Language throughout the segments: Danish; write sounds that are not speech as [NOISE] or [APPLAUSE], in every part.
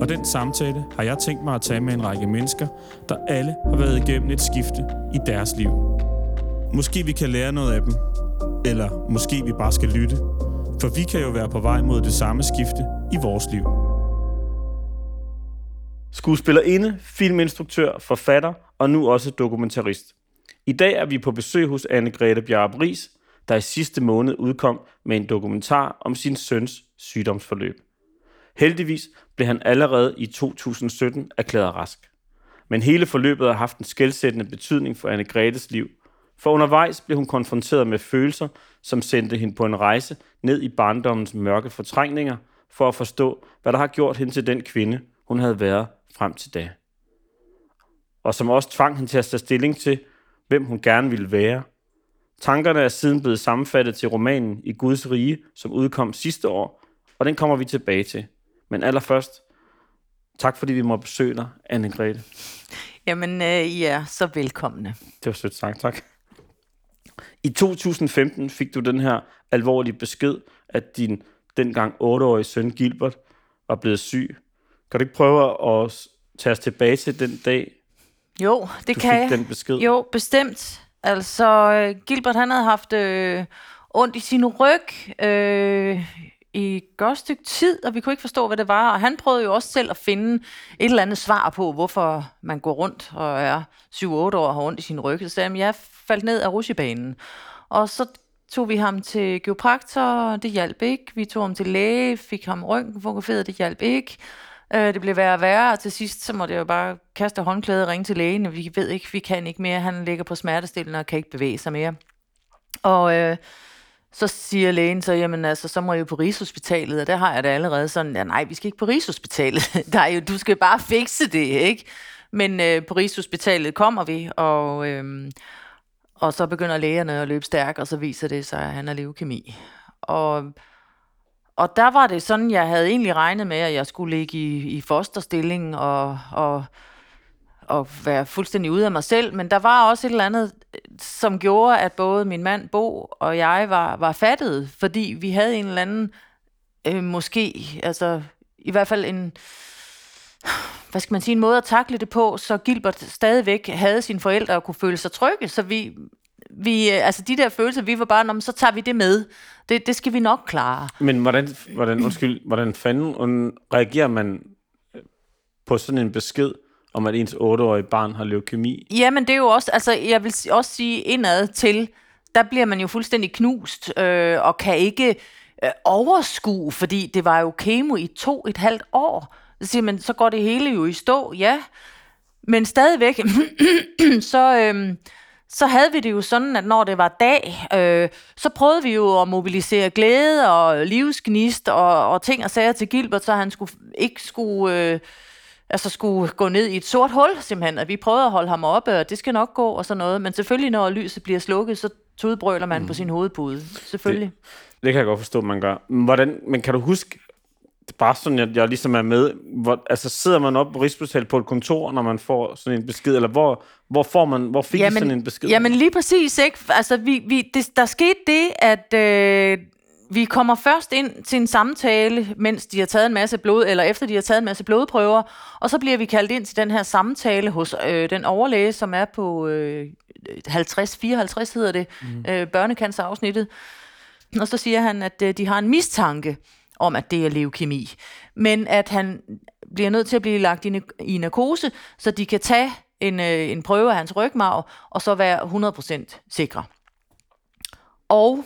og den samtale har jeg tænkt mig at tage med en række mennesker, der alle har været igennem et skifte i deres liv. Måske vi kan lære noget af dem, eller måske vi bare skal lytte, for vi kan jo være på vej mod det samme skifte i vores liv. Skuespillerinde, filminstruktør, forfatter og nu også dokumentarist. I dag er vi på besøg hos Anne-Grethe Bjarup Ries, der i sidste måned udkom med en dokumentar om sin søns sygdomsforløb. Heldigvis blev han allerede i 2017 erklæret rask. Men hele forløbet har haft en skældsættende betydning for Anne Gretes liv, for undervejs blev hun konfronteret med følelser, som sendte hende på en rejse ned i barndommens mørke fortrængninger, for at forstå, hvad der har gjort hende til den kvinde, hun havde været frem til da. Og som også tvang hende til at tage stilling til, hvem hun gerne ville være. Tankerne er siden blevet sammenfattet til romanen I Guds rige, som udkom sidste år, og den kommer vi tilbage til. Men allerførst, tak fordi vi må besøge dig, anne Grete. Jamen, øh, I er så velkomne. Det var sødt sagt, tak. I 2015 fik du den her alvorlige besked, at din dengang 8-årige søn Gilbert var blevet syg. Kan du ikke prøve at tage os tilbage til den dag, Jo, det du kan fik jeg. den besked? Jo, bestemt. Altså, øh, Gilbert han havde haft øh, ondt i sin ryg øh, et godt stykke tid, og vi kunne ikke forstå, hvad det var. Og han prøvede jo også selv at finde et eller andet svar på, hvorfor man går rundt og er 7-8 år og har ondt i sin ryg. Så sagde han, jeg faldt ned af rusjebanen. Og så tog vi ham til geopraktor, det hjalp ikke. Vi tog ham til læge, fik ham røntgenfotograferet, det hjalp ikke. Øh, det blev værre og værre, og til sidst så måtte jeg jo bare kaste håndklædet og ringe til lægen. Vi ved ikke, vi kan ikke mere. Han ligger på smertestillende og kan ikke bevæge sig mere. Og øh, så siger lægen så, jamen altså, så må jeg jo på Rigshospitalet, og der har jeg da allerede sådan, ja nej, vi skal ikke på Rigshospitalet. [LAUGHS] Der er jo, du skal bare fikse det, ikke? Men øh, på Rigshospitalet kommer vi, og, øh, og så begynder lægerne at løbe stærkt, og så viser det sig, at han har leukemi. Og og der var det sådan, jeg havde egentlig regnet med, at jeg skulle ligge i, i fosterstilling og, og, at være fuldstændig ude af mig selv. Men der var også et eller andet, som gjorde, at både min mand Bo og jeg var, var fattet, fordi vi havde en eller anden, øh, måske, altså i hvert fald en, hvad skal man sige, en måde at takle det på, så Gilbert stadigvæk havde sine forældre og kunne føle sig trygge, så vi, vi øh, altså de der følelser, vi var bare, så tager vi det med. Det, det skal vi nok klare. Men hvordan, hvordan, undskyld, hvordan fanden reagerer man på sådan en besked, om at ens 8-årige barn har leukemi? Ja, men det er jo også, altså, jeg vil også sige indad til, der bliver man jo fuldstændig knust, øh, og kan ikke øh, overskue, fordi det var jo kemo i to et halvt år. Så siger man, så går det hele jo i stå, ja. Men stadigvæk, [CLEARS THROAT] så, øh, så havde vi det jo sådan, at når det var dag, øh, så prøvede vi jo at mobilisere glæde og livsgnist og, og ting og sager til Gilbert, så han skulle, ikke skulle... Øh, altså skulle gå ned i et sort hul, simpelthen, at vi prøvede at holde ham oppe, og det skal nok gå, og sådan noget. Men selvfølgelig, når lyset bliver slukket, så tudbrøler man mm. på sin hovedpude. Selvfølgelig. Det. Det kan jeg godt forstå, man gør. Men Hvordan, men kan du huske, bare sådan, at jeg ligesom er med, hvor, altså sidder man op på Rigshospitalet på et kontor, når man får sådan en besked, eller hvor, hvor, får man, hvor fik I sådan en besked? Jamen lige præcis, ikke? Altså, vi, vi, det, der skete det, at øh, vi kommer først ind til en samtale, mens de har taget en masse blod, eller efter de har taget en masse blodprøver, og så bliver vi kaldt ind til den her samtale hos øh, den overlæge, som er på øh, 50-54 hedder det, mm. øh, børnecancerafsnittet. Og så siger han, at øh, de har en mistanke om, at det er leukemi, men at han bliver nødt til at blive lagt i, i narkose, så de kan tage en, øh, en prøve af hans rygmarv, og så være 100% sikre. Og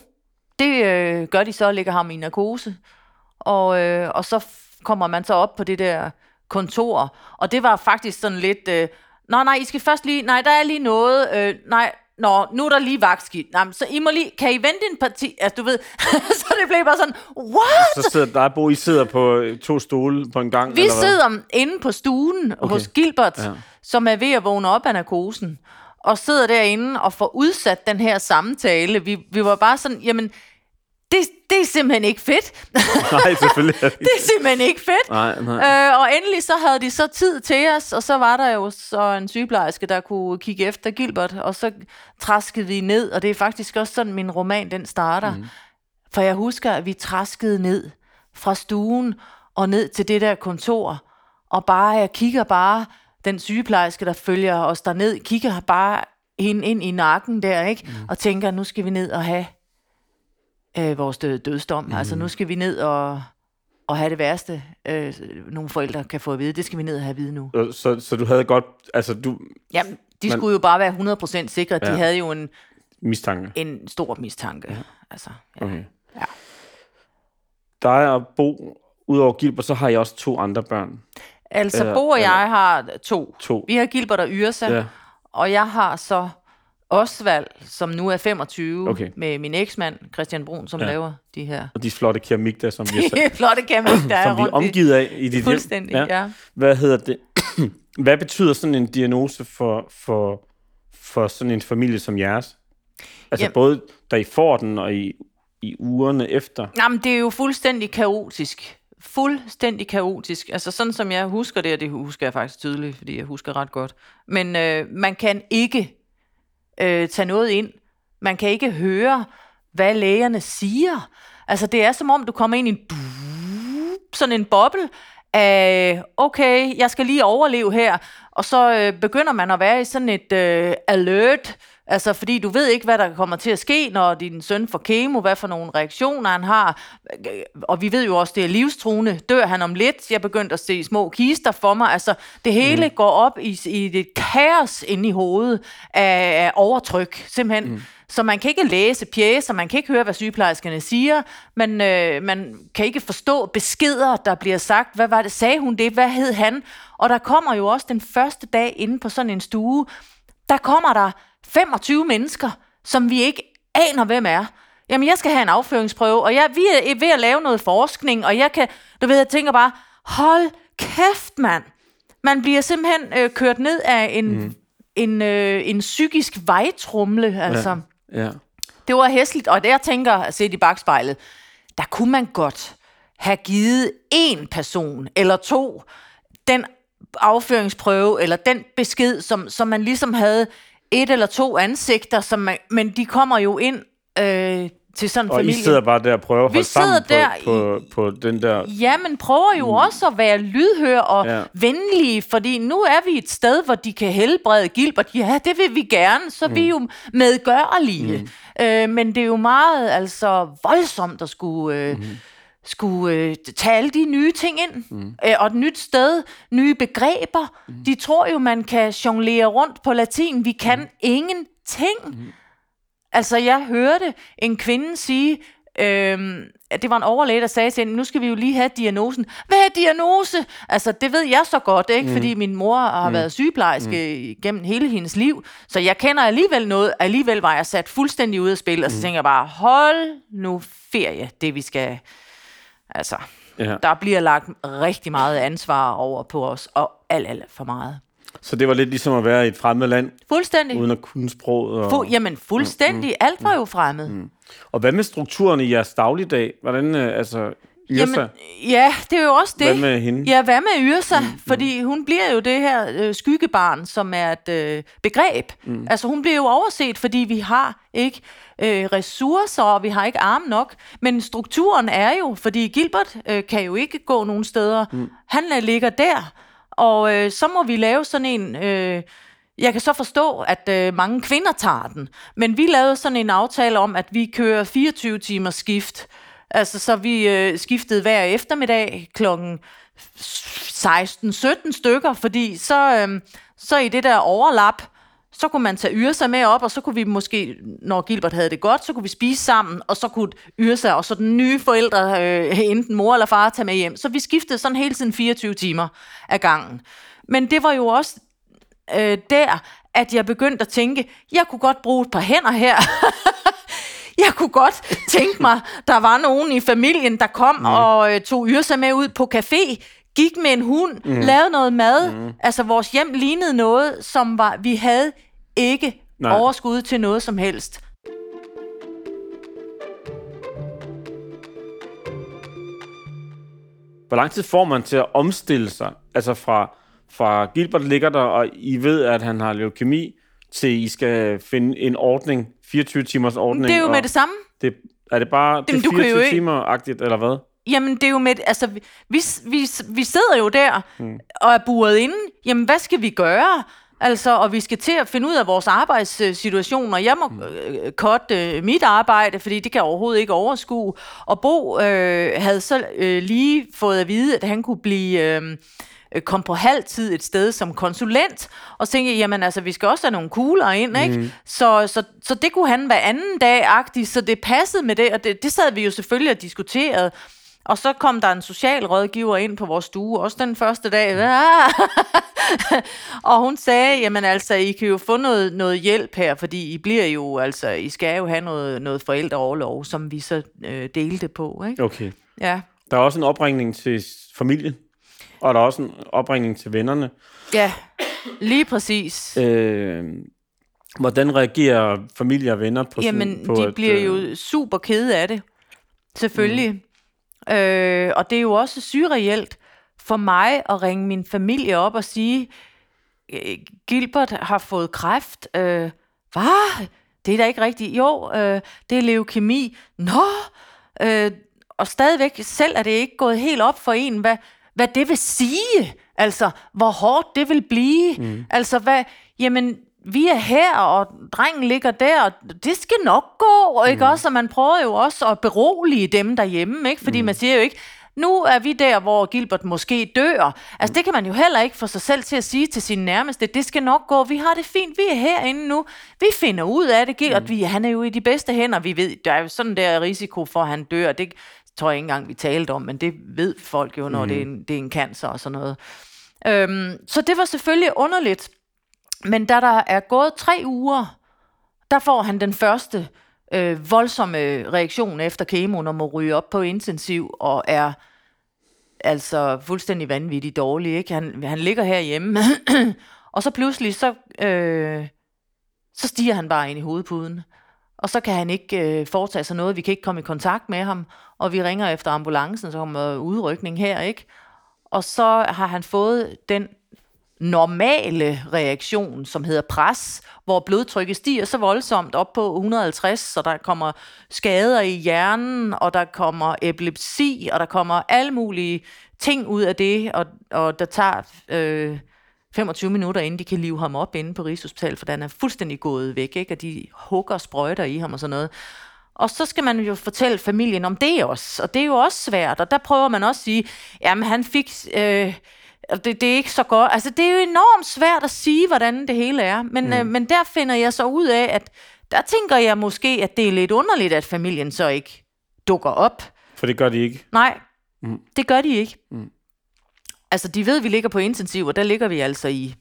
det øh, gør de så, lægger ham i narkose, og, øh, og så kommer man så op på det der kontor, og det var faktisk sådan lidt, øh, nå nej, I skal først lige, nej, der er lige noget, øh, nej, Nå, nu er der lige vagtskidt. Nej, men så I må lige, kan I vente en parti? Altså, du ved, [LAUGHS] så det blev bare sådan, what? Så sidder der, Bo, I sidder på øh, to stole på en gang? Vi eller hvad? sidder inde på stuen okay. hos Gilbert, ja. som er ved at vågne op af narkosen, og sidder derinde og får udsat den her samtale. Vi, vi var bare sådan, jamen, det, det er simpelthen ikke fedt. [LAUGHS] Nej, selvfølgelig. det [LAUGHS] det er simpelthen ikke fedt. Nej, nej. Øh, og endelig så havde de så tid til os, og så var der jo så en sygeplejerske, der kunne kigge efter Gilbert, og så traskede vi ned, og det er faktisk også sådan, min roman den starter. Mm. For jeg husker, at vi traskede ned fra stuen og ned til det der kontor, og bare, jeg kigger bare, den sygeplejerske, der følger os derned, kigger bare hende ind i nakken der, ikke? Mm. Og tænker, nu skal vi ned og have øh, vores død, dødsdom. Mm. Altså, nu skal vi ned og, og have det værste, øh, nogle forældre kan få at vide. Det skal vi ned og have at vide nu. Så, så, du havde godt, altså du, Jamen, de Men- skulle jo bare være 100% sikre. De Ja. havde jo en, mistanke. en stor mistanke. Ja. Altså, ja. Okay. Ja. Dig og Bo, udover Gilbert, så har jeg også to andre børn. Altså, Eller- Bo og jeg har to. To. Vi har Gilbert og Yrsa, Ja. og jeg har så Osvald, som nu er 25, Okay. med min eksmand, Christian Brun, som Ja. laver de her Og de flotte keramik der, som [LAUGHS] vi, er, flotte kæmpe, der er som vi er omgivet af i dit hjem. Fuldstændig, ja. ja. Hvad hedder det? [CLEARS THROAT] Hvad betyder sådan en diagnose for, for, for sådan en familie som jeres? Altså Jamen- både da I får den, og i, i ugerne efter? Jamen, det er jo fuldstændig kaotisk. Fuldstændig kaotisk. Altså sådan som jeg husker det, og det husker jeg faktisk tydeligt, fordi jeg husker ret godt. Men øh, man kan ikke øh, tage noget ind. Man kan ikke høre, hvad lægerne siger. Altså det er som om, du kommer ind i en sådan en boble af, okay, jeg skal lige overleve her, og så øh, begynder man at være i sådan et øh, alert, altså fordi du ved ikke, hvad der kommer til at ske, når din søn får kemo, hvad for nogle reaktioner han har, og vi ved jo også, det er livstruende, dør han om lidt, jeg begyndte at se små kister for mig, altså det hele mm. går op i, i et kaos inde i hovedet af, af overtryk, simpelthen. Mm. Så man kan ikke læse pjæser, man kan ikke høre, hvad sygeplejerskerne siger, men øh, man kan ikke forstå beskeder, der bliver sagt. Hvad var det? Sagde hun det? Hvad hed han? Og der kommer jo også den første dag inde på sådan en stue, der kommer der 25 mennesker, som vi ikke aner, hvem er. Jamen, jeg skal have en afføringsprøve, og jeg, vi er ved at lave noget forskning, og jeg kan, du ved, jeg tænker bare, hold kæft, mand. Man bliver simpelthen øh, kørt ned af en, mm. en, øh, en psykisk vejtrumle, altså. Ja. Ja. Det var hæsligt, og jeg tænker at se i bagspejlet, der kunne man godt have givet en person eller to den afføringsprøve eller den besked, som, som man ligesom havde et eller to ansigter, som man, men de kommer jo ind øh, til sådan en Og familie. I sidder bare der og prøver at holde sammen sidder der på, på, på den der... Ja, men prøver jo mm. også at være lydhør og ja. venlige, fordi nu er vi et sted, hvor de kan helbrede Gilbert. Ja, det vil vi gerne, så mm. vi er jo medgørlige. Mm. Øh, men det er jo meget altså voldsomt at skulle... Øh, mm skulle øh, tage alle de nye ting ind, mm. øh, og et nyt sted, nye begreber. Mm. De tror jo, man kan jonglere rundt på latin. Vi kan mm. ingenting. Mm. Altså, jeg hørte en kvinde sige, at det var en overlæge, der sagde til hende, nu skal vi jo lige have diagnosen. Hvad er diagnose? Altså, det ved jeg så godt, ikke? Mm. Fordi min mor har mm. været sygeplejerske mm. gennem hele hendes liv, så jeg kender alligevel noget. Alligevel var jeg sat fuldstændig ud af spil, og så tænker jeg bare, hold nu ferie, det vi skal... Altså, Ja. der bliver lagt rigtig meget ansvar over på os, og alt, alt for meget. Så det var lidt ligesom at være i et fremmed land, Fuldstændig. uden at kunne sproget. Og, Fu- jamen, fuldstændig. Alt var jo fremmed. Mm. og hvad med strukturen i jeres dagligdag? Hvordan, øh, altså, Yrsa, Jamen, ja, det er jo også det. Hvad med hende? Ja, hvad med Yrsa? Mm, fordi hun bliver jo det her øh, skyggebarn, som er et øh, begreb. Mm. Altså, hun bliver jo overset, fordi vi har ikke øh, ressourcer, og vi har ikke arme nok. Men strukturen er jo, fordi Gilbert øh, kan jo ikke gå nogen steder. Mm. Han øh, ligger der, og øh, så må vi lave sådan en... Øh, jeg kan så forstå, at øh, mange kvinder tager den, men vi lavede sådan en aftale om, at vi kører 24 timers skift. Altså, så vi øh, skiftede hver eftermiddag klokken 16-17 stykker, fordi så, øh, så i det der overlap, så kunne man tage Yrsa med op, og så kunne vi måske, når Gilbert havde det godt, så kunne vi spise sammen, og så kunne Yrsa og så den nye forældre, øh, enten mor eller far, tage med hjem. Så vi skiftede sådan hele tiden 24 timer af gangen. Men det var jo også øh, der, at jeg begyndte at tænke, jeg kunne godt bruge et par hænder her. [LAUGHS] jeg kunne godt tænke mig, der var nogen i familien, der kom mm. og øh, tog Yrsa med ud på café. gik med en hund, mm. lavede noget mad. Mm. Altså, vores hjem lignede noget, som var, vi havde ikke Nej. Nej. overskud til noget som helst. Hvor lang tid får man til at omstille sig? Altså fra, fra Gilbert ligger der, og I ved, at han har leukemi, til I skal finde en ordning, 24 timers ordning. Det er jo med det samme. Det, er det bare det Jamen, jo 24 ikke- timer-agtigt, eller hvad? Jamen, det er jo med, altså, vi, vi, vi, vi sidder jo der mm. og er buret inde. Jamen, hvad skal vi gøre? Altså, og vi skal til at finde ud af vores arbejdssituation, og jeg må øh, cutte øh, mit arbejde, fordi det kan jeg overhovedet ikke overskue. Og Bo øh, havde så øh, lige fået at vide, at han kunne blive... Øh, øh, kom på halv tid et sted som konsulent, og tænkte jamen altså, vi skal også have nogle kugler ind, ikke? Mm. Så, så, så det kunne han hver anden dag-agtigt, så det passede med det, og det, det sad vi jo selvfølgelig og diskuterede. Og så kom der en socialrådgiver ind på vores stue, også den første dag. Ah! [LAUGHS] og hun sagde, jamen altså, I kan jo få noget, noget hjælp her, fordi I bliver jo, altså, I skal jo have noget, noget forældreoverlov, som vi så øh, delte på, ikke? Okay. Ja. Der er også en opringning til familien, og der er også en opringning til vennerne. Ja, lige præcis. Øh, hvordan reagerer familie og venner på Jamen, sådan, på de et, bliver øh, jo super kede af det. Selvfølgelig. Mm. Øh, og det er jo også surreelt for mig at ringe min familie op og sige, "Øh, Gilbert har fået kræft. Øh, hvad? Det er da ikke rigtigt. Jo, øh, det er leukemi. Nå! Øh, og stadigvæk, selv er det ikke gået helt op for en, hvad, hvad det vil sige. Altså, hvor hårdt det vil blive. Mm. Altså, hvad, jamen, vi er her, og drengen ligger der, og det skal nok gå, ikke Mm. også? Og man prøver jo også at berolige dem derhjemme, ikke? Fordi mm. man siger jo ikke, nu er vi der, hvor Gilbert måske dør. Altså, det kan man jo heller ikke få sig selv til at sige til sine nærmeste. Det skal nok gå. Vi har det fint. Vi er herinde nu. Vi finder ud af det. Gilbert, mm. vi, han er jo i de bedste hænder. Vi ved, der er jo sådan der risiko for, at han dør. Det tror jeg ikke engang, vi talte om, men det ved folk jo, når mm. det, er en, det er en cancer og sådan noget. Øhm, så det var selvfølgelig underligt. Men da der er gået tre uger, der får han den første øh, voldsomme reaktion efter kemo, når man ryger op på intensiv og er altså fuldstændig vanvittigt dårlig. Ikke? Han, han ligger herhjemme, [CLEARS THROAT] og så pludselig, så, øh, så stiger han bare ind i hovedpuden. Og så kan han ikke øh, foretage sig noget. Vi kan ikke komme i kontakt med ham, og vi ringer efter ambulancen, så kommer udrykning her, ikke? Og så har han fået den normale reaktion, som hedder pres, hvor blodtrykket stiger så voldsomt op på 150, så der kommer skader i hjernen, og der kommer epilepsi, og der kommer alle mulige ting ud af det, og, og der tager øh, 25 minutter, inden de kan live ham op inde på Rigshospitalet, for den er fuldstændig gået væk, ikke? og de hugger sprøjter i ham og sådan noget. Og så skal man jo fortælle familien om det også, og det er jo også svært, og der prøver man også at sige, jamen han fik... Øh, det, det er ikke så godt. Altså, det er jo enormt svært at sige, hvordan det hele er. Men, mm. øh, men der finder jeg så ud af, at der tænker jeg måske, at det er lidt underligt, at familien så ikke dukker op. For det gør de ikke. Nej, mm. det gør de ikke. Mm. Altså, de ved, at vi ligger på intensiv, og der ligger vi altså i,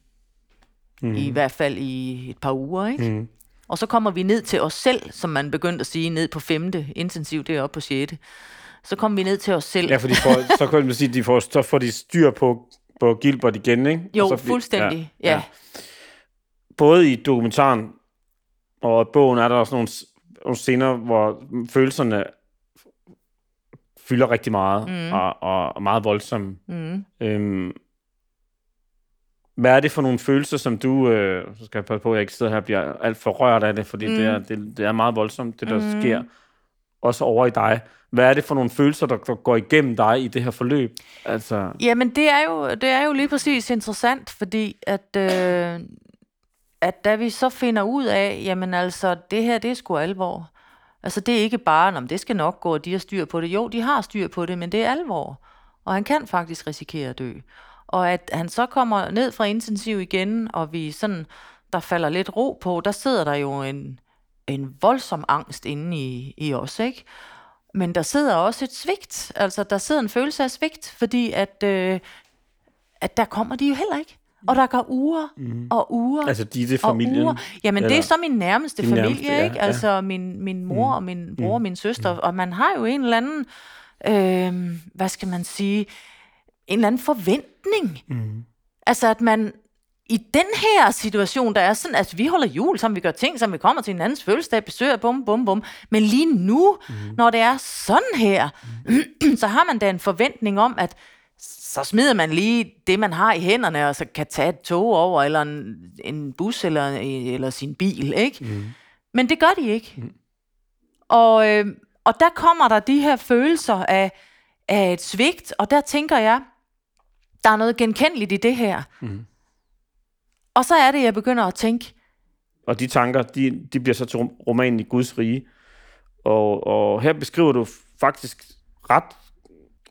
mm. i hvert fald i et par uger, ikke? Mm. Og så kommer vi ned til os selv, som man begyndte at sige, ned på femte intensiv, det er oppe på sjette. Så kommer vi ned til os selv. Ja, for de får, så kan man sige, de får, så får de styr på, på Gilbert igen, ikke? Jo, Og så fuldstændig, ja. ja. Både i dokumentaren og bogen er der også nogle, nogle scener, hvor følelserne fylder rigtig meget mm. og, og meget voldsomme. Mm. Øhm, hvad er det for nogle følelser, som du... Øh, så skal jeg passe på, at jeg ikke sidder her og bliver alt for rørt af det, fordi mm. det, er, det, det er meget voldsomt, det der mm. sker. Også over i dig. Hvad er det for nogle følelser, der, der går igennem dig i det her forløb? Altså, Jamen, det er, jo, det er jo lige præcis interessant, fordi at, øh, at da vi så finder ud af, jamen altså, det her, det er sgu alvor. Altså, det er ikke bare, om det skal nok gå, og de har styr på det. Jo, de har styr på det, men det er alvor. Og han kan faktisk risikere at dø. Og at han så kommer ned fra intensiv igen, og vi sådan, der falder lidt ro på, der sidder der jo en, en voldsom angst inde i, i os, ikke? Men der sidder også et svigt. Altså, der sidder en følelse af svigt, fordi at, øh, at der kommer de jo heller ikke. Og der går uger mm. og uger altså og familien. uger. Jamen, det er Eller- så min nærmeste Din familie, nærmeste, ja, ikke? ja. Altså, min, min mor og min bror og min søster. Og man har jo en eller anden, øh, hvad skal man sige, en eller anden forventning. Mm. Altså, at man i den her situation, der er sådan, at altså, vi holder jul sammen, vi gør ting sammen, vi kommer til hinandens fødselsdag, besøger, bum, bum, bum. Men lige nu, mm. når det er sådan her, mm. [CLEARS THROAT] så har man da en forventning om, at så smider man lige det, man har i hænderne, og så kan tage et tog over, eller en, en bus, eller, eller sin bil, ikke? Mm. Men det gør de ikke. Mm. Og, øh, og der kommer der de her følelser af, af et svigt, og der tænker jeg, der er noget genkendeligt i det her. Mm. Og så er det, jeg begynder at tænke. Og de tanker, de, de bliver så til romanen i Guds rige. Og, og her beskriver du faktisk ret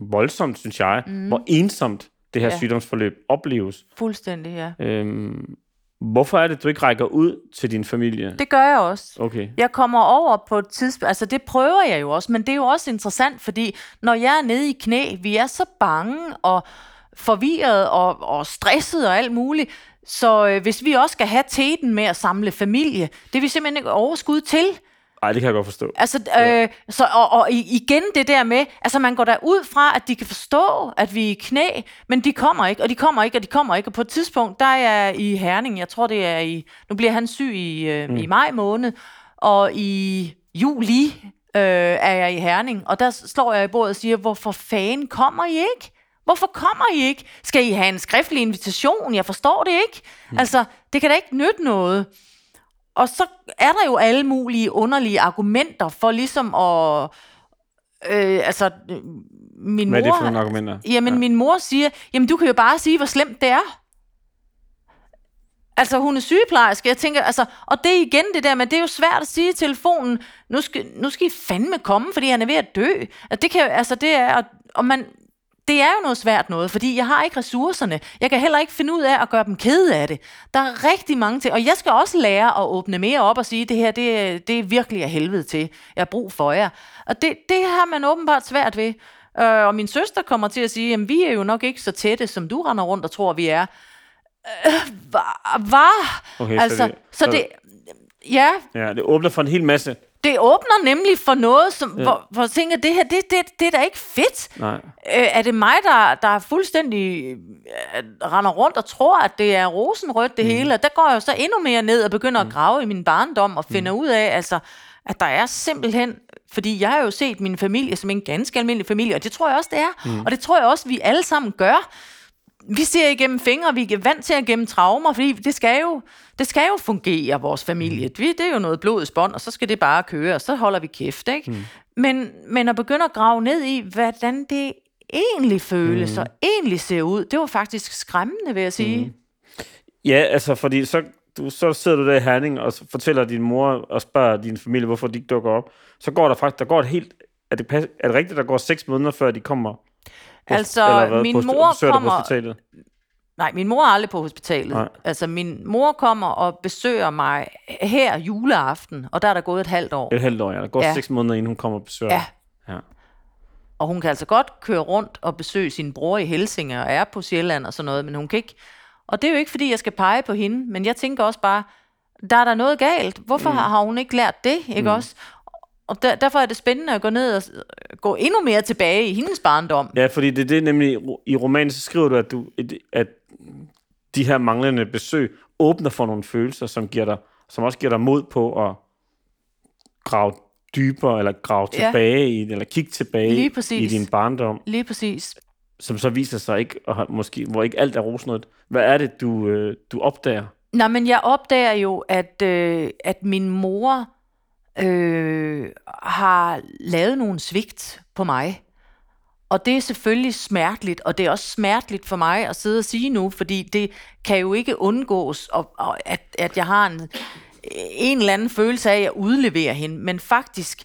voldsomt, synes jeg, mm. hvor ensomt det her ja. sygdomsforløb opleves. Fuldstændig, ja. Øhm, hvorfor er det, du ikke rækker ud til din familie? Det gør jeg også. Okay. Jeg kommer over på et tidspunkt, altså det prøver jeg jo også, men det er jo også interessant, fordi når jeg er nede i knæ, vi er så bange og forvirret og, og stresset og alt muligt, så øh, hvis vi også skal have teten med at samle familie, det er vi simpelthen ikke overskud til. Nej, det kan jeg godt forstå. Altså, øh, så, og, og igen det der med, altså man går der ud fra, at de kan forstå, at vi er i knæ, men de kommer ikke, og de kommer ikke, og de kommer ikke. Og på et tidspunkt, der er jeg i Herning, jeg tror det er i, nu bliver han syg i, øh, mm. i maj måned, og i juli øh, er jeg i Herning, og der slår jeg i bordet og siger, hvorfor fanden kommer I ikke? Hvorfor kommer I ikke? Skal I have en skriftlig invitation? Jeg forstår det ikke. Mm. Altså, det kan da ikke nytte noget. Og så er der jo alle mulige underlige argumenter for ligesom at... Øh, altså, min Hvad mor... er det for nogle argumenter? Jamen, ja. min mor siger, jamen du kan jo bare sige, hvor slemt det er. Altså, hun er sygeplejerske. Jeg tænker, altså, og det er igen det der med, det er jo svært at sige i telefonen, nu skal, nu skal I fandme komme, fordi han er ved at dø. Altså, det kan altså, det er, og man, det er jo noget svært noget, fordi jeg har ikke ressourcerne. Jeg kan heller ikke finde ud af at gøre dem kede af det. Der er rigtig mange ting, og jeg skal også lære at åbne mere op og sige, det her, det, det er virkelig af helvede til. Jeg har brug for jer. Og det, det har man åbenbart svært ved. Øh, og min søster kommer til at sige, at vi er jo nok ikke så tætte, som du render rundt og tror, vi er. Hvad? Okay, altså, så, det, så, så det... Ja. Ja, det åbner for en hel masse det åbner nemlig for noget, som, ja. hvor, hvor jeg tænker, det her, det, det, det er da ikke fedt. Nej. Øh, er det mig, der, der er fuldstændig øh, render rundt og tror, at det er rosenrødt det mm. hele? Og der går jeg jo så endnu mere ned og begynder mm. at grave i min barndom og finder mm. ud af, altså, at der er simpelthen, fordi jeg har jo set min familie som en ganske almindelig familie, og det tror jeg også, det er. Mm. Og det tror jeg også, vi alle sammen gør vi ser igennem fingre, vi er vant til at gemme traumer, fordi det skal jo, det skal jo fungere, vores familie. Vi, det er jo noget blodets bånd, og så skal det bare køre, og så holder vi kæft, ikke? Mm. Men, men at begynde at grave ned i, hvordan det egentlig føles, mm. og egentlig ser ud, det var faktisk skræmmende, vil jeg sige. Mm. Ja, altså, fordi så, du, så sidder du der i Herning, og fortæller din mor og spørger din familie, hvorfor de ikke dukker op. Så går der faktisk, der går et helt, er det, er det rigtigt, der går seks måneder, før de kommer Altså, hvad, min mor kommer... Nej, min mor er aldrig på hospitalet. Nej. Altså, min mor kommer og besøger mig her juleaften, og der er der gået et halvt år. Et halvt år, ja. Der går ja. seks måneder, inden hun kommer og besøger Ja. ja. Og hun kan altså godt køre rundt og besøge sin bror i Helsinge og er på Sjælland og sådan noget, men hun kan ikke... Og det er jo ikke, fordi jeg skal pege på hende, men jeg tænker også bare, der er der noget galt. Hvorfor mm. har hun ikke lært det, ikke mm. også? Og der, derfor er det spændende at gå ned og gå endnu mere tilbage i hendes barndom. Ja, fordi det er det nemlig, i romanen så skriver du, at, du, at de her manglende besøg åbner for nogle følelser, som, giver dig, som også giver dig mod på at grave dybere, eller grave ja. tilbage i, eller kigge tilbage i din barndom. Lige præcis. Som så viser sig ikke, og måske, hvor ikke alt er rosenrødt. Hvad er det, du, øh, du opdager? Nej, men jeg opdager jo, at, øh, at min mor øh, har lavet nogle svigt på mig. Og det er selvfølgelig smerteligt, og det er også smerteligt for mig at sidde og sige nu, fordi det kan jo ikke undgås, og, og at, at jeg har en, en eller anden følelse af at udleverer hende. Men faktisk,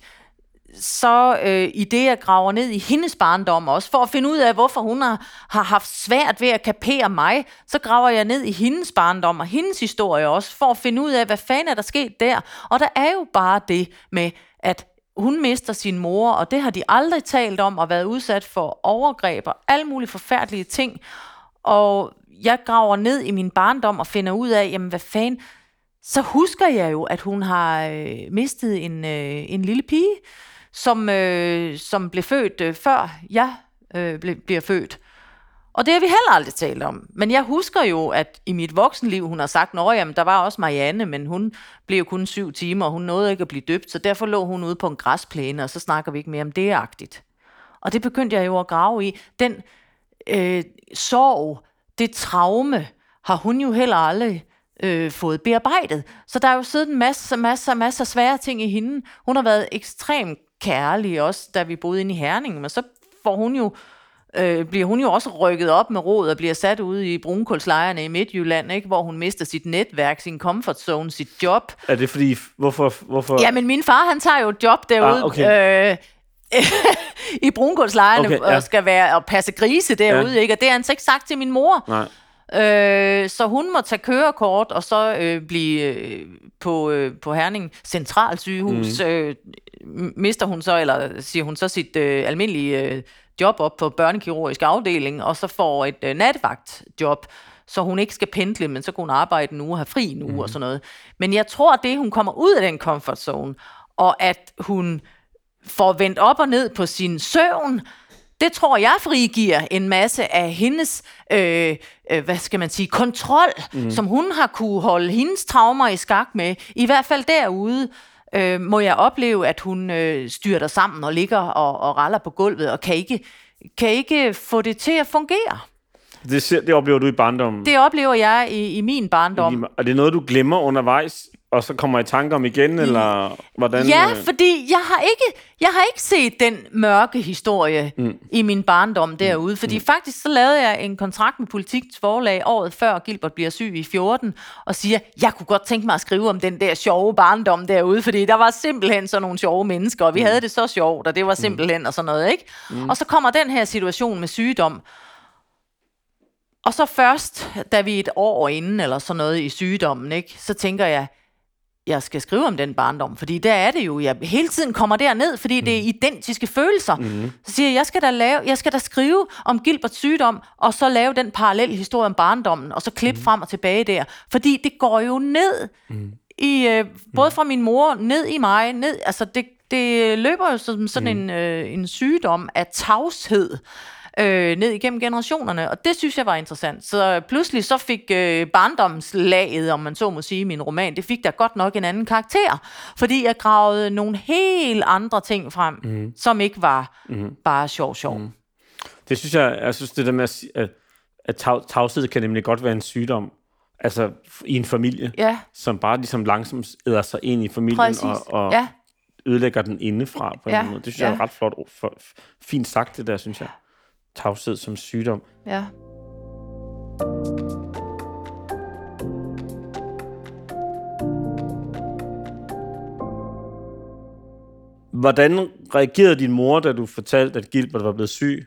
så øh, i det, jeg graver ned i hendes barndom også, for at finde ud af, hvorfor hun har, har haft svært ved at kapere mig, så graver jeg ned i hendes barndom og hendes historie også, for at finde ud af, hvad fanden er der sket der. Og der er jo bare det med, at hun mister sin mor, og det har de aldrig talt om, og været udsat for overgreb og alle mulige forfærdelige ting. Og jeg graver ned i min barndom og finder ud af, jamen hvad fanden, så husker jeg jo, at hun har øh, mistet en, øh, en lille pige, som, øh, som blev født øh, før jeg øh, ble, bliver født. Og det har vi heller aldrig talt om. Men jeg husker jo, at i mit voksenliv, hun har sagt, at jamen, der var også Marianne, men hun blev jo kun syv timer, og hun nåede ikke at blive døbt, så derfor lå hun ude på en græsplæne, og så snakker vi ikke mere om det agtigt. Og det begyndte jeg jo at grave i. Den øh, sorg, det traume, har hun jo heller aldrig øh, fået bearbejdet. Så der er jo siddet en masse, masse, masse svære ting i hende. Hun har været ekstremt kærlig også, da vi boede inde i Herning, men så får hun jo øh, bliver hun jo også rykket op med råd og bliver sat ude i brunkulslejrene i Midtjylland, ikke? hvor hun mister sit netværk, sin comfort zone, sit job. Er det fordi, hvorfor... hvorfor? Ja, men min far, han tager jo et job derude. Ah, okay. øh, [LAUGHS] i brunkulslejrene Okay, ja. og skal være og passe grise derude, ja. ikke? Og det har han så ikke sagt til min mor. Nej. Øh, så hun må tage kørekort og så øh, blive øh, på, øh, på Herning Centralsygehus. Mm. Øh, mister hun så, eller siger hun så sit øh, almindelige øh, job op på børnekirurgisk afdeling, og så får et øh, nattevagtjob, så hun ikke skal pendle, men så kan hun arbejde en uge og have fri en uge mm. og sådan noget. Men jeg tror, at det, hun kommer ud af den comfort zone, og at hun får vendt op og ned på sin søvn, det tror jeg frigiver en masse af hendes, øh, øh, hvad skal man sige, kontrol, mm. som hun har kunne holde hendes traumer i skak med. I hvert fald derude øh, må jeg opleve, at hun øh, styrter sammen og ligger og, og raller på gulvet, og kan ikke, kan ikke få det til at fungere. Det, det oplever du i barndommen. Det oplever jeg i, i min barndom. Er det noget, du glemmer undervejs, og så kommer i tanke om igen, eller hvordan? Ja, øh, fordi jeg har ikke, jeg har ikke set den mørke historie mm. i min barndom derude. Fordi mm. faktisk så lavede jeg en kontrakt med Politikens forlag året før Gilbert bliver syg i 14, og siger, jeg kunne godt tænke mig at skrive om den der sjove barndom derude, fordi der var simpelthen sådan nogle sjove mennesker, og vi mm. havde det så sjovt, og det var simpelthen og sådan noget, ikke? Mm. Og så kommer den her situation med sygdom, og så først, da vi et år inden, eller sådan noget i sygdommen, ikke, så tænker jeg, jeg skal skrive om den barndom, fordi der er det jo, jeg hele tiden kommer derned, fordi mm. det er identiske følelser. Mm. Så siger jeg, jeg skal, da lave, jeg skal da skrive om Gilberts sygdom, og så lave den parallel historie om barndommen, og så klippe mm. frem og tilbage der. Fordi det går jo ned, mm. i, øh, både fra min mor, ned i mig, ned, altså det, det løber jo som sådan mm. en, øh, en sygdom af tavshed, øh, ned igennem generationerne, og det synes jeg var interessant. Så pludselig så fik øh, barndomslaget, om man så må sige, min roman, det fik der godt nok en anden karakter, fordi jeg gravede nogle helt andre ting frem, mm. som ikke var mm. bare sjov sjov. Mm. Det synes jeg, jeg synes det der med, at, at, at tav, tavshed kan nemlig godt være en sygdom, altså i en familie, Ja, som bare ligesom langsomt æder sig ind i familien præcis. og, og ja, ødelægger den indefra på en Ja, ja. måde. Det synes jeg er ja. ret flot, for, fint sagt det der, synes jeg. Tavshed som sygdom. ja. Hvordan reagerede din mor, da du fortalte, at Gilbert var blevet syg?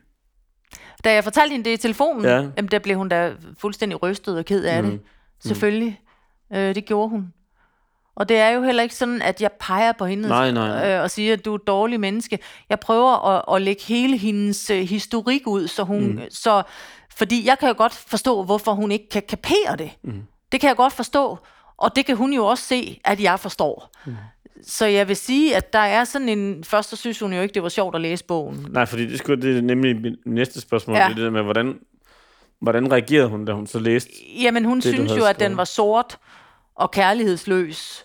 Da jeg fortalte hende det i telefonen, Ja. ja. jamen, der blev hun da fuldstændig rystet og ked af mm. det. Selvfølgelig. Øh, det gjorde hun. Og det er jo heller ikke sådan, at jeg peger på hende Nej, nej, nej. Øh, og siger, at du er et dårligt menneske. Jeg prøver at, at lægge hele hendes øh, historik ud, så hun, mm. så, fordi jeg kan jo godt forstå, hvorfor hun ikke kan kapere det. Mm. Det kan jeg godt forstå, og det kan hun jo også se, at jeg forstår. Mm. Så jeg vil sige, at der er sådan en... Først så synes hun jo ikke, det var sjovt at læse bogen. Nej, fordi det, skulle, det er nemlig mit næste spørgsmål, Ja. det der med, hvordan, hvordan reagerede hun, da hun så læste? Jamen, hun det, synes jo, at den var sort og kærlighedsløs.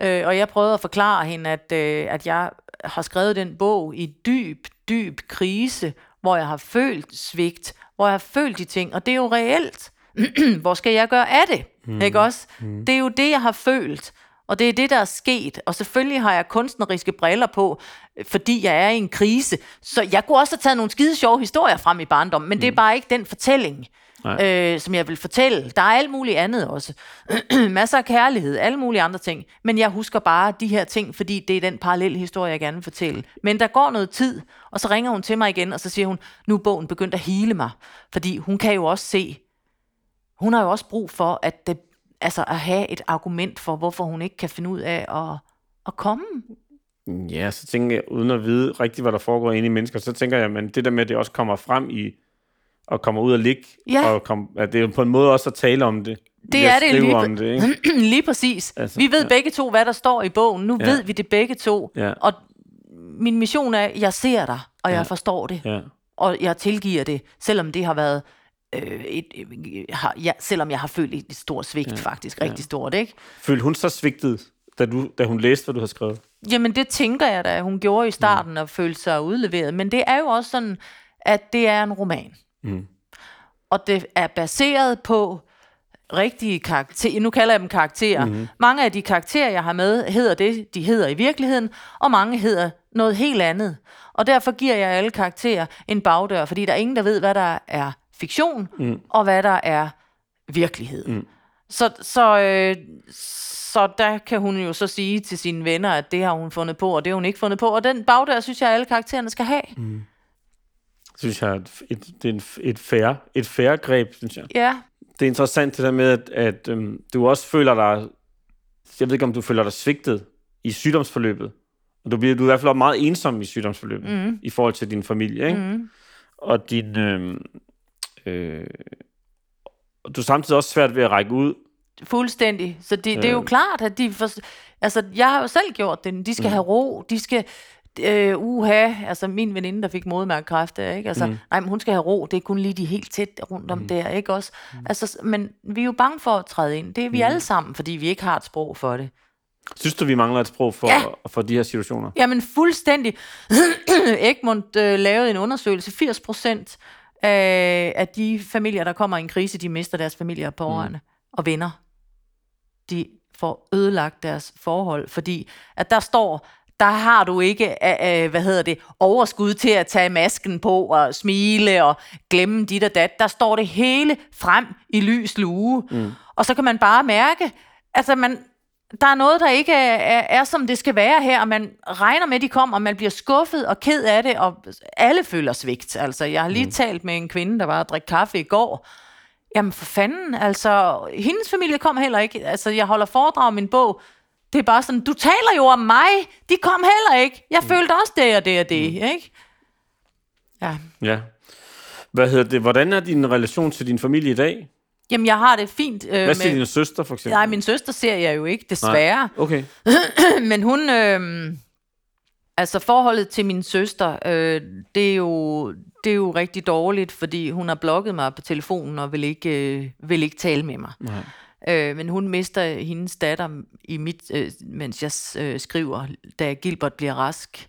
Øh, og jeg prøvede at forklare hende, at, øh, at jeg har skrevet den bog i dyb, dyb krise, hvor jeg har følt svigt, hvor jeg har følt de ting, og det er jo reelt. [CLEARS THROAT] hvor skal jeg gøre af det? Mm. Ikke også? Mm. Det er jo det, jeg har følt. Og det er det, der er sket. Og selvfølgelig har jeg kunstneriske briller på, fordi jeg er i en krise. Så jeg kunne også have taget nogle skide sjove historier frem i barndommen, men mm. det er bare ikke den fortælling, øh, som jeg vil fortælle. Der er alt muligt andet også. [CLEARS THROAT] Masser af kærlighed, alle mulige andre ting. Men jeg husker bare de her ting, fordi det er den parallelle historie, jeg gerne vil fortælle. Men der går noget tid, og så ringer hun til mig igen, og så siger hun, nu er bogen begyndt at hele mig. Fordi hun kan jo også se, hun har jo også brug for, at det, altså at have et argument for, hvorfor hun ikke kan finde ud af at, at komme. Ja, så tænker jeg, uden at vide rigtigt, hvad der foregår inde i mennesker, så tænker jeg, men det der med, at det også kommer frem i, og kommer ud og ligge, Ja. og kom, at det er jo på en måde også at tale om det. Det er det lige, om det, ikke? [CLEARS THROAT] lige præcis. Altså, vi ved ja. begge to, hvad der står i bogen. Nu Ja. ja. ved vi det begge to. Ja. Og min mission er, at jeg ser dig, og jeg Ja. forstår det. Ja. Og jeg tilgiver det, selvom det har været øh, et, øh, har, ja, selvom jeg har følt et stort svigt, ja, faktisk, rigtig ja. stort, ikke? Følte hun så svigtet, da, du, da hun læste, hvad du har skrevet? Jamen, det tænker jeg da, hun gjorde i starten, mm. og følte sig udleveret. Men det er jo også sådan, at det er en roman. Mm. Og det er baseret på rigtige karakterer. Nu kalder jeg dem karakterer. Mm-hmm. Mange af de karakterer, jeg har med, hedder det, de hedder i virkeligheden, og mange hedder noget helt andet. Og derfor giver jeg alle karakterer en bagdør, fordi der er ingen, der ved, hvad der er fiktion, mm. og hvad der er virkelighed. Mm. Så, så, øh, så der kan hun jo så sige til sine venner, at det har hun fundet på, og det har hun ikke fundet på. Og den bagdør, synes jeg, alle karaktererne skal have. Mm. Synes jeg, et, et, det er en, et færre, et færre greb, synes jeg. Ja. Det er interessant det der med, at, at øhm, du også føler dig, jeg ved ikke, om du føler dig svigtet i sygdomsforløbet. Og du bliver du er i hvert fald meget ensom i sygdomsforløbet, mm. i forhold til din familie, ikke? Mm. Og din, øhm, øh, du er samtidig også svært ved at række ud. Fuldstændig. Så det, det er jo øh. klart, at de... For, altså, jeg har jo selv gjort det. De skal mm. have ro. De skal... Øh, uha, altså min veninde, der fik modmærkekræft, ikke? Altså, mm. nej, men hun skal have ro, det er kun lige de helt tæt rundt om mm. der, ikke også? Mm. Altså, men vi er jo bange for at træde ind. Det er vi mm. alle sammen, fordi vi ikke har et sprog for det. Synes du, vi mangler et sprog for, ja. for de her situationer? Jamen fuldstændig. [CLEARS THROAT] Egmont øh, lavede en undersøgelse. 80 procent af, af de familier, der kommer i en krise, de mister deres familier på årene mm. og venner. De får ødelagt deres forhold, fordi at der står, der har du ikke, hvad hedder det, overskud til at tage masken på og smile og glemme dit og dat. Der står det hele frem i lys lue. Mm. Og så kan man bare mærke, altså man, der er noget, der ikke er, er, er, som det skal være her, og man regner med, at de kommer, og man bliver skuffet og ked af det, og alle føler svigt. Altså, jeg har lige mm. talt med en kvinde, der var at drikke kaffe i går. Jamen for fanden, altså, hendes familie kom heller ikke. Altså, jeg holder foredrag om min bog. Det er bare sådan, du taler jo om mig. De kom heller ikke. Jeg mm. følte også det og det og det, mm. ikke? Ja. Ja. Hvad hedder det? Hvordan er din relation til din familie i dag? Jamen, jeg har det fint. Øh, Hvad siger med... din søster, for eksempel? Nej, min søster ser jeg jo ikke, desværre. Nej. Okay. [CLEARS THROAT] Men hun... Øh, altså, forholdet til min søster, øh, det, er jo, det er jo rigtig dårligt, fordi hun har blokket mig på telefonen og vil ikke, øh, vil ikke tale med mig. Nej. Øh, men hun mister hendes datter, i mit, øh, mens jeg øh, skriver, da Gilbert bliver rask,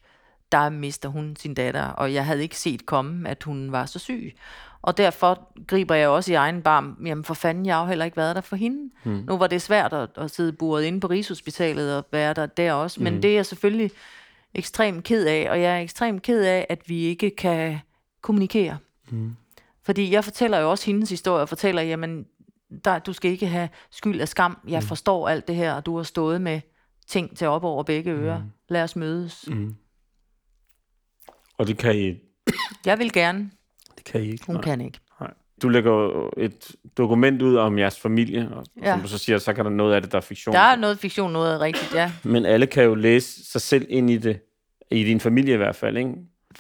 der mister hun sin datter, og jeg havde ikke set komme, at hun var så syg. Og derfor griber jeg også i egen barm. Jamen for fanden, jeg har jo heller ikke været der for hende. Mm. Nu var det svært at, at sidde buret inde på Rigshospitalet og være der der også. Men mm. det er jeg selvfølgelig ekstremt ked af. Og jeg er ekstremt ked af, at vi ikke kan kommunikere. Mm. Fordi jeg fortæller jo også hendes historie og fortæller, jamen, der, du skal ikke have skyld af skam. Jeg mm. forstår alt det her, og du har stået med ting til op over begge ører. Mm. Lad os mødes. Mm. Og det kan I... Jeg vil gerne kan I ikke? Hun Nej. kan ikke. Nej. Du lægger et dokument ud om jeres familie, og ja. som du så siger, så kan der noget af det, der er fiktion. Der er noget fiktion, noget er rigtigt, ja. Men alle kan jo læse sig selv ind i det, i din familie i hvert fald, ikke?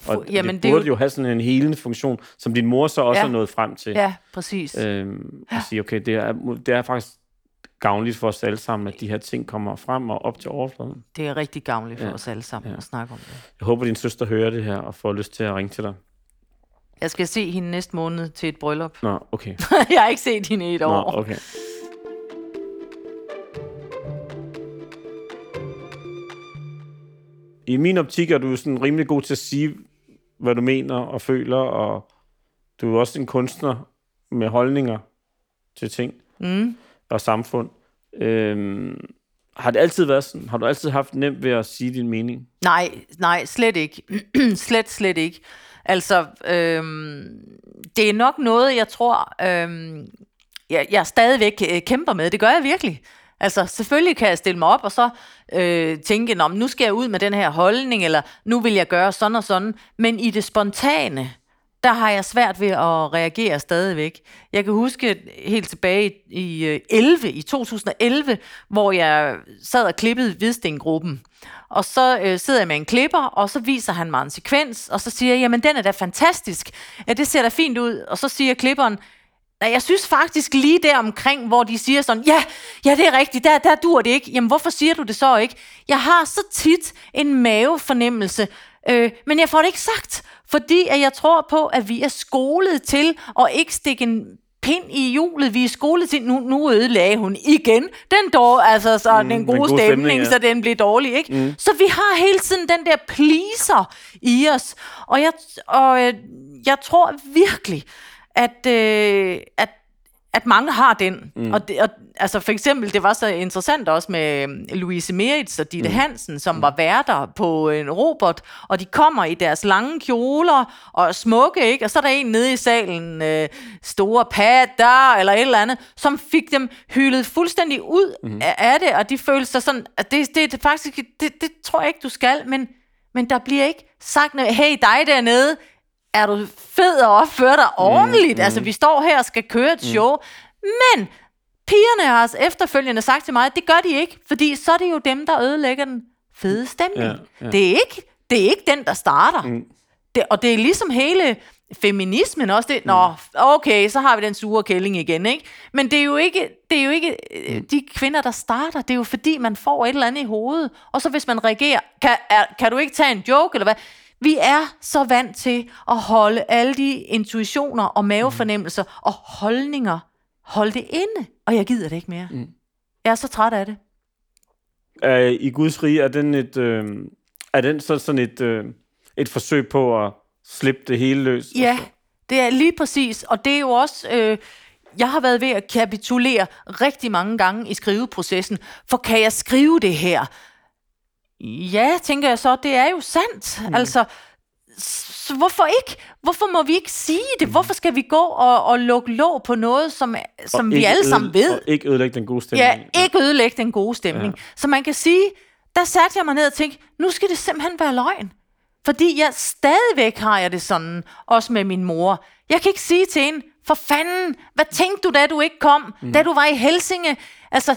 Og Jamen, det, det burde jo... jo have sådan en helende funktion, som din mor så også ja. er nået frem til. Ja, præcis. Øhm, at sige, okay, det er, det er faktisk gavnligt for os alle sammen, at de her ting kommer frem og op til overfladen. Det er rigtig gavnligt for ja. os alle sammen ja. at snakke om det. Jeg håber, din søster hører det her og får lyst til at ringe til dig. Jeg skal se hende næste måned til et bryllup. Nå, okay. [LAUGHS] jeg har ikke set hende i et Nå, år. okay. I min optik er du sådan rimelig god til at sige, hvad du mener og føler, og du er også en kunstner med holdninger til ting mm. og samfund. Øhm, har det altid været sådan? Har du altid haft nemt ved at sige din mening? Nej, nej, slet ikke. [CLEARS THROAT] slet, slet ikke. Altså, øhm, det er nok noget, jeg tror, øhm, jeg, jeg stadigvæk øh, kæmper med. Det gør jeg virkelig. Altså, selvfølgelig kan jeg stille mig op og så øh, tænke, Nå, nu skal jeg ud med den her holdning, eller nu vil jeg gøre sådan og sådan. Men i det spontane, der har jeg svært ved at reagere stadigvæk. Jeg kan huske helt tilbage i 11, i øh, 2011, hvor jeg sad og klippede Hvidstengruppen. Og så øh, sidder jeg med en klipper, og så viser han mig en sekvens, og så siger jeg, jamen den er da fantastisk. Ja, det ser da fint ud. Og så siger klipperen, Nej, jeg synes faktisk lige der omkring, hvor de siger sådan, ja, ja, det er rigtigt, der, der dur det ikke. Jamen, hvorfor siger du det så ikke? Jeg har så tit en mavefornemmelse, Øh, men jeg får det ikke sagt, fordi at jeg tror på, at vi er skolet til at ikke stikke en pind i hjulet. Vi er skolet til, nu, nu ødelagde hun igen den dår, altså så mm, den gode, gode stemning, stemning, ja. så den bliver dårlig, ikke? Mm. Så vi har hele tiden den der pleaser i os, og jeg, og, øh, jeg tror virkelig, at, øh, at at mange har den. Mm. Og, det, og altså for eksempel, det var så interessant også med øhm, Louise Meritz og Ditte mm. Hansen, som mm. var værter på en robot, og de kommer i deres lange kjoler og er smukke, ikke? Og så er der en nede i salen, øh, store patter eller et eller andet, som fik dem hyldet fuldstændig ud mm. af, af det, og de følte sig sådan, at det, det, det faktisk, det, det tror jeg ikke, du skal, men, men der bliver ikke sagt noget, hey dig dernede, er du fed og opfører dig ordentligt? Mm, mm. Altså, vi står her og skal køre et show. Mm. Men pigerne har efterfølgende sagt til mig, at det gør de ikke, fordi så er det jo dem, der ødelægger den fede stemning. Ja, ja. Det, er ikke, det er ikke den, der starter. Mm. Det, og det er ligesom hele feminismen også. Det, mm. Nå, okay, så har vi den sure kælling igen, ikke? Men det er jo ikke, det er jo ikke mm. de kvinder, der starter. Det er jo fordi, man får et eller andet i hovedet. Og så hvis man reagerer, kan, er, kan du ikke tage en joke, eller hvad? Vi er så vant til at holde alle de intuitioner og mavefornemmelser mm. og holdninger, holde det inde, og jeg gider det ikke mere. Mm. Jeg er så træt af det. Uh, I Guds rige, er den, et, øh, er den så sådan et, øh, et forsøg på at slippe det hele løs? Ja, det er lige præcis, og det er jo også... Øh, jeg har været ved at kapitulere rigtig mange gange i skriveprocessen, for kan jeg skrive det her? Ja, tænker jeg så, det er jo sandt. Mm. Altså, så hvorfor ikke? Hvorfor må vi ikke sige det? Mm. Hvorfor skal vi gå og, og lukke låg på noget, som, som vi alle sammen ved? Og ikke ødelægge den gode stemning. Ja, ikke ødelægge den gode stemning. Ja. Så man kan sige, der satte jeg mig ned og tænkte, nu skal det simpelthen være løgn. Fordi jeg stadigvæk har jeg det sådan, også med min mor. Jeg kan ikke sige til hende, for fanden, hvad tænkte du, da du ikke kom? Mm. Da du var i Helsinge? Altså,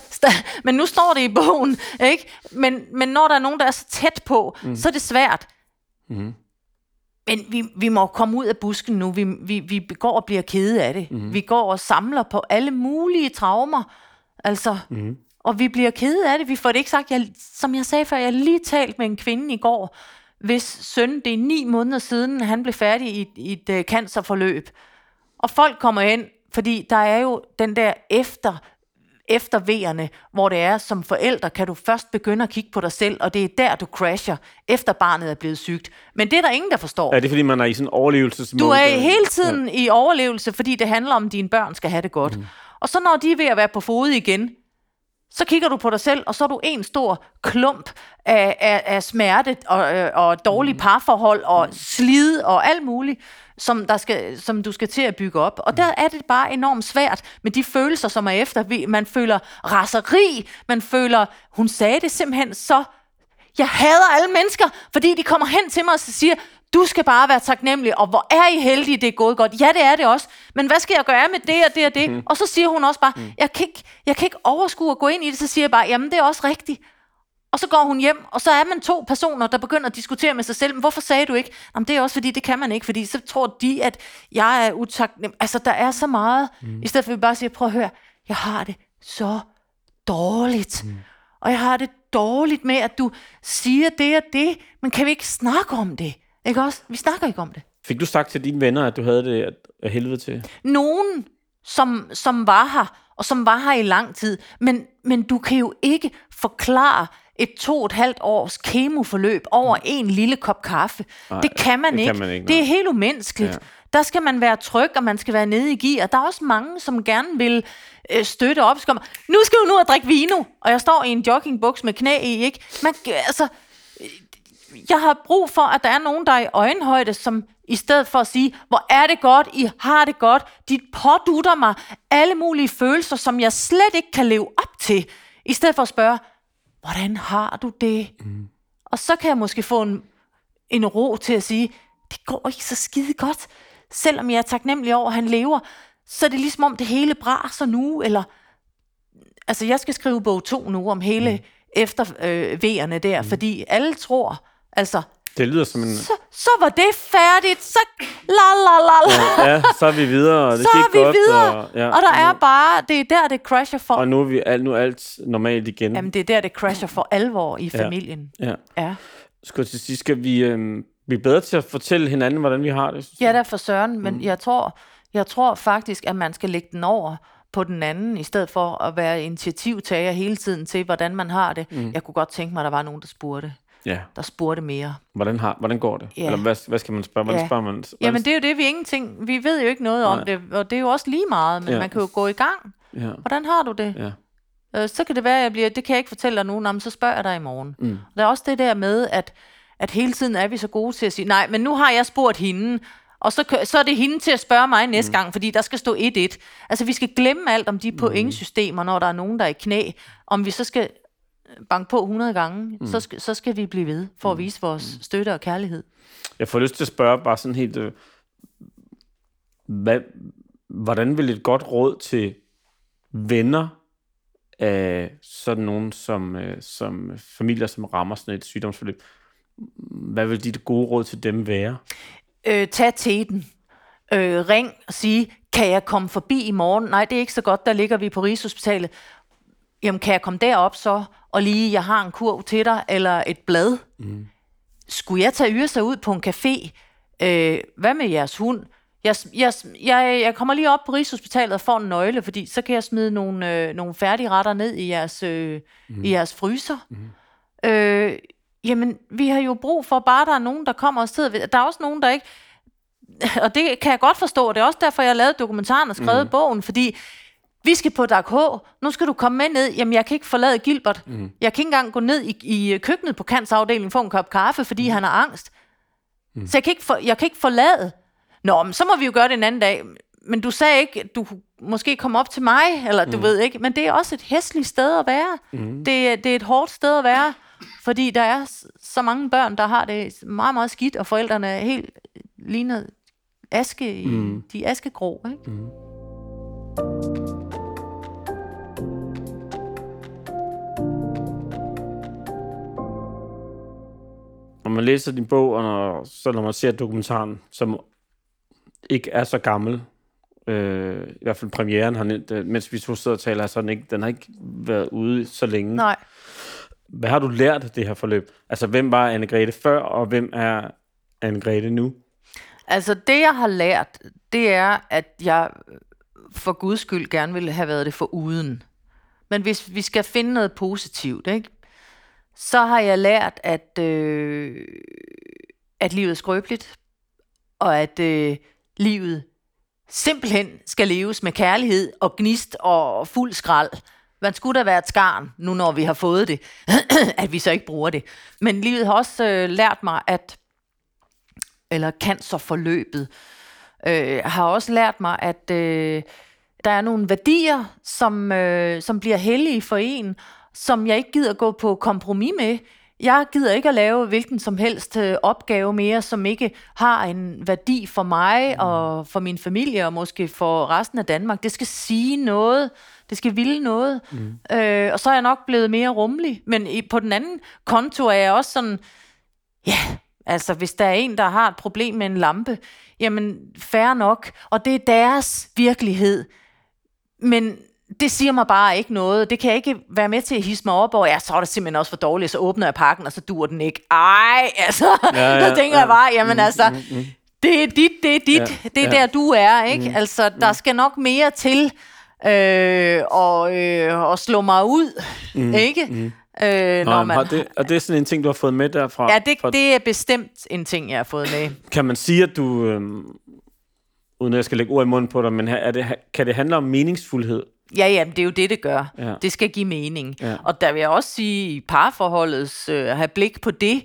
men nu står det i bogen, ikke? Men, men når der er nogen, der er så tæt på, mm. så er det svært. Mm. Men vi, vi må komme ud af busken nu. Vi, vi, vi går og bliver kede af det. Mm. Vi går og samler på alle mulige traumer. Altså, mm. og vi bliver kede af det. Vi får det ikke sagt. Jeg, som jeg sagde før, jeg lige talt med en kvinde i går, hvis søn, det er ni måneder siden, han blev færdig i, i et uh, cancerforløb. Og folk kommer ind, fordi der er jo den der efter efter V'erne, hvor det er, som forældre kan du først begynde at kigge på dig selv, og det er der, du crasher, efter barnet er blevet sygt. Men det er der ingen, der forstår. Er det, fordi man er i sådan en overlevelsesmode? Du er hele tiden ja. i overlevelse, fordi det handler om, at dine børn skal have det godt. Mm. Og så når de er ved at være på fod igen, så kigger du på dig selv, og så er du en stor klump af, af, af smerte og, øh, og dårlige mm. parforhold og slid og alt muligt som, der skal, som du skal til at bygge op. Og der er det bare enormt svært med de følelser, som er efter. Man føler raseri, man føler, hun sagde det simpelthen så, jeg hader alle mennesker, fordi de kommer hen til mig og siger, du skal bare være taknemmelig, og hvor er I heldige, det er gået godt. Ja, det er det også. Men hvad skal jeg gøre med det og det og det? Mm. Og så siger hun også bare, mm. jeg, kan ikke, jeg kan ikke overskue at gå ind i det. Så siger jeg bare, jamen det er også rigtigt. Og så går hun hjem, og så er man to personer, der begynder at diskutere med sig selv. Men hvorfor sagde du ikke? Jamen, det er også fordi, det kan man ikke, fordi så tror de, at jeg er utaknemmelig. Altså, der er så meget. Mm. I stedet for at vi bare siger, prøv at høre, jeg har det så dårligt. Mm. Og jeg har det dårligt med, at du siger det og det, men kan vi ikke snakke om det? Ikke også? Vi snakker ikke om det. Fik du sagt til dine venner, at du havde det af helvede til? Nogen, som, som var her, og som var her i lang tid. Men, men du kan jo ikke forklare et to og et halvt års kemoforløb over mm. en lille kop kaffe. Nej, det kan man, det ikke. Kan man ikke. Det er helt umenneskeligt. Ja. Der skal man være tryg, og man skal være nede i gear. Der er også mange, som gerne vil øh, støtte op. Skal man, nu skal du nu og drikke vino, og jeg står i en joggingbuks med knæ i. Ikke? Man, altså, jeg har brug for, at der er nogen, der er i øjenhøjde, som i stedet for at sige, hvor er det godt, I har det godt, de pådutter mig alle mulige følelser, som jeg slet ikke kan leve op til. I stedet for at spørge, hvordan har du det? Mm. Og så kan jeg måske få en, en ro til at sige, det går ikke så skide godt. Selvom jeg er taknemmelig over, at han lever, så er det ligesom om det hele braser nu, eller... Altså, jeg skal skrive bog to nu om hele mm. efter øh, V'erne der, mm. fordi alle tror, altså, det lyder som en... Så, så var det færdigt. Så la la la la. Ja, så er vi videre, og det så er vi godt. videre. Og, ja, og der er bare, det er der, det crasher for... Og nu er, vi, nu er alt normalt igen. Jamen, det er der, det crasher for alvor i familien. Ja. ja. ja. Skal til sidst, skal vi, øhm, vi er bedre til at fortælle hinanden, hvordan vi har det. Ja, jeg. der for søren, men mm. jeg, tror, jeg tror faktisk, at man skal lægge den over på den anden, i stedet for at være initiativtager hele tiden til, hvordan man har det. Mm. Jeg kunne godt tænke mig, at der var nogen, der spurgte. Ja, Der spurgte mere. hvordan, har, hvordan går det? Ja. Eller hvad, hvad skal man spørge? Hvordan Ja. spørger man? Hvordan, Jamen, det er jo det, vi ingenting... Vi ved jo ikke noget om Nej. det, og det er jo også lige meget, men Ja. man kan jo gå i gang. Ja, Hvordan har du det? ja. Øh, så kan det være, at jeg bliver, det kan jeg ikke fortælle dig nu, men så spørger jeg dig i morgen. Mm. Der er også det der med, at, at hele tiden er vi så gode til at sige, nej, men nu har jeg spurgt hende, og så, så er det hende til at spørge mig næste mm. gang, fordi der skal stå 1-1. Altså, vi skal glemme alt om de pointsystemer, når der er nogen, der er i knæ. Om vi så skal banke på 100 gange, mm. så, skal, så skal vi blive ved for at vise vores støtte og kærlighed. Jeg får lyst til at spørge bare sådan helt, øh, hvad, hvordan vil et godt råd til venner af sådan nogen som, øh, som familier, som rammer sådan et sygdomsforløb, hvad vil dit gode råd til dem være? øh, tag teten. Øh, ring og sige, kan jeg komme forbi i morgen? Nej, det er ikke så godt, der ligger vi på Rigshospitalet. Jamen, kan jeg komme derop så, og lige, jeg har en kurv til dig, eller et blad? Mm. Skulle jeg tage Yrsa ud på en café? Øh, hvad med jeres hund? Jeg, jeg, jeg, jeg kommer lige op på Rigshospitalet og får en nøgle, fordi så kan jeg smide nogle, øh, nogle færdige retter ned i jeres, øh, mm. i jeres fryser. Mm. Øh, jamen, vi har jo brug for, bare der er nogen, der kommer og sidder ved. Der er også nogen, der ikke... [LAUGHS] Og det kan jeg godt forstå, og det er også derfor, jeg lavet dokumentaren og skrevet mm. bogen, fordi vi skal på Dark H, nu skal du komme med ned. Jamen, jeg kan ikke forlade Gilbert. Mm. Jeg kan ikke engang gå ned i, i køkkenet på kansafdelingen og få en kop kaffe, fordi mm. han har angst. Mm. Så jeg kan, ikke for, jeg kan ikke forlade. Nå, men så må vi jo gøre det en anden dag. Men du sagde ikke, at du måske komme op til mig, eller du ved ikke. Men det er også et hæsligt sted at være. Mm. Det, er- det er et hårdt sted at være, fordi der er så mange børn, der har det meget, meget skidt, og forældrene er helt lignet aske i mm. de askegrå. Ikke? Mm. Når man læser din bog, og når, så når man ser dokumentaren, som ikke er så gammel, øh, i hvert fald premieren, øh, mens vi to sidder og taler, så den, ikke, den har ikke været ude så længe. Nej. Hvad har du lært af det her forløb? Altså, hvem var Anne-Grethe før, og hvem er Anne-Grethe nu? Altså, det jeg har lært, det er, at jeg for guds skyld gerne ville have været det for uden. Men hvis vi skal finde noget positivt, ikke? Så har jeg lært, at, øh, at livet er skrøbeligt, og at øh, livet simpelthen skal leves med kærlighed og gnist og fuld skrald. Man skulle da være et skarn, nu når vi har fået det, [CLEARS THROAT] at vi så ikke bruger det. Men livet har også øh, lært mig, at eller cancerforløbet, øh, har også lært mig, at øh, der er nogle værdier, som, øh, som bliver hellige for en, som jeg ikke gider gå på kompromis med. Jeg gider ikke at lave hvilken som helst øh, opgave mere, som ikke har en værdi for mig mm. og for min familie og måske for resten af Danmark. Det skal sige noget. Det skal ville noget. Mm. Øh, og så er jeg nok blevet mere rummelig. Men i, på den anden konto er jeg også sådan, ja, altså hvis der er en, der har et problem med en lampe, jamen fair nok. Og det er deres virkelighed. Men det siger mig bare ikke noget. Det kan jeg ikke være med til at hisse mig op over. Ja, så er det simpelthen også for dårligt. Så åbner jeg pakken, og så dur den ikke. Ej, altså. Ja, [LAUGHS] ja, så tænker ja. jeg bare, jamen altså, det er dit, det er dit. Ja, det er ja. der, du er, ikke? Altså, der skal nok mere til øh, og, øh, og slå mig ud, ikke? Øh, Nå, når man... det, og det er sådan en ting, du har fået med derfra? ja, det, fra, det er bestemt en ting, jeg har fået med. Kan man sige, at du, øhm, uden at jeg skal lægge ord i munden på dig, men her- er det, kan det handle om meningsfuldhed? Ja, ja, det er jo det, det gør. Ja. Det skal give mening. Ja. Og der vil jeg også sige, i parforholdets øh, have blik på det.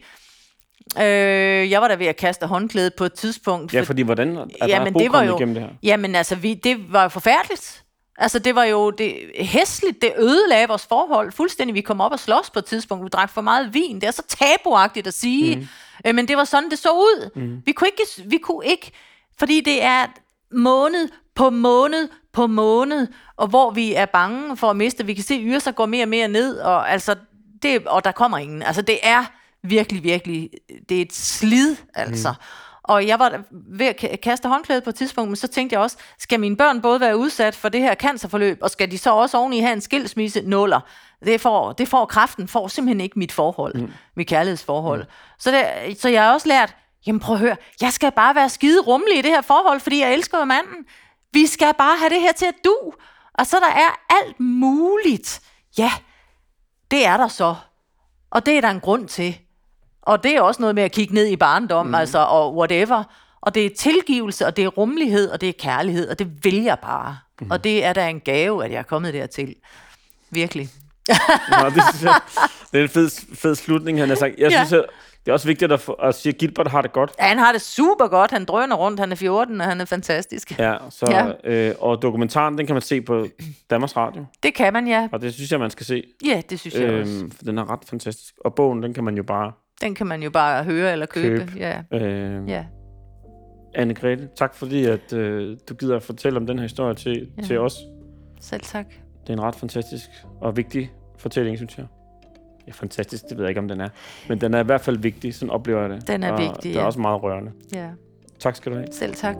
Øh, jeg var der ved at kaste håndklædet på et tidspunkt. Ja, for- fordi hvordan er der Jamen, Bo det var jo, igennem det her? Jamen, altså, vi, det var jo forfærdeligt. Altså, det var jo det, hæsligt. Det ødelagde vores forhold fuldstændig. Vi kom op og slås på et tidspunkt. Vi drak for meget vin. Det er så tabuagtigt at sige. Mm. Øh, men det var sådan, det så ud. Mm. Vi, kunne ikke, vi kunne ikke, fordi det er måned på måned på måned, og hvor vi er bange for at miste. Vi kan se, at Yrsa går mere og mere ned, og, altså, det, og der kommer ingen. Altså, det er virkelig, virkelig, det er et slid, altså. Mm. Og jeg var ved at ka- kaste håndklædet på et tidspunkt, men så tænkte jeg også, skal mine børn både være udsat for det her cancerforløb, og skal de så også oveni have en skilsmisse? Nuller. Det får, det får kraften, får simpelthen ikke mit forhold, mm. mit kærlighedsforhold. Mm. Så, det, så jeg har også lært, jamen prøv at høre, jeg skal bare være skide rummelig i det her forhold, fordi jeg elsker manden. Vi skal bare have det her til at du. Og så der er alt muligt. Ja, det er der så. Og det er der en grund til. Og det er også noget med at kigge ned i barndom, mm. altså, og whatever. Og det er tilgivelse, og det er rummelighed, og det er kærlighed, og det vil jeg bare. Mm. Og det er da en gave, at jeg er kommet dertil. Virkelig. Nå, det, synes jeg, det er en fed, fed slutning, han har sagt. Jeg Ja. synes, at det er også vigtigt at, få, at sige, at Gilbert har det godt. Ja, han har det super godt. Han drøner rundt. Han er 14, og han er fantastisk. Ja, så, Ja. Øh, og dokumentaren, den kan man se på Danmarks Radio. Det kan man, ja. Og det synes jeg, man skal se. Ja, det synes jeg også. Øhm, for den er ret fantastisk. Og bogen, den kan man jo bare Den kan man jo bare høre eller købe. Køb. Ja, Øh, ja. Anne-Grethe, tak fordi at, øh, du gider at fortælle om den her historie til, ja. til os. Selv tak. Det er en ret fantastisk og vigtig fortælling, synes jeg. Ja, fantastisk, det ved jeg ikke, om den er. Men den er i hvert fald vigtig, sådan oplever jeg det. Den er og vigtig, det er ja. også meget rørende. Ja, Tak skal du have. selv tak.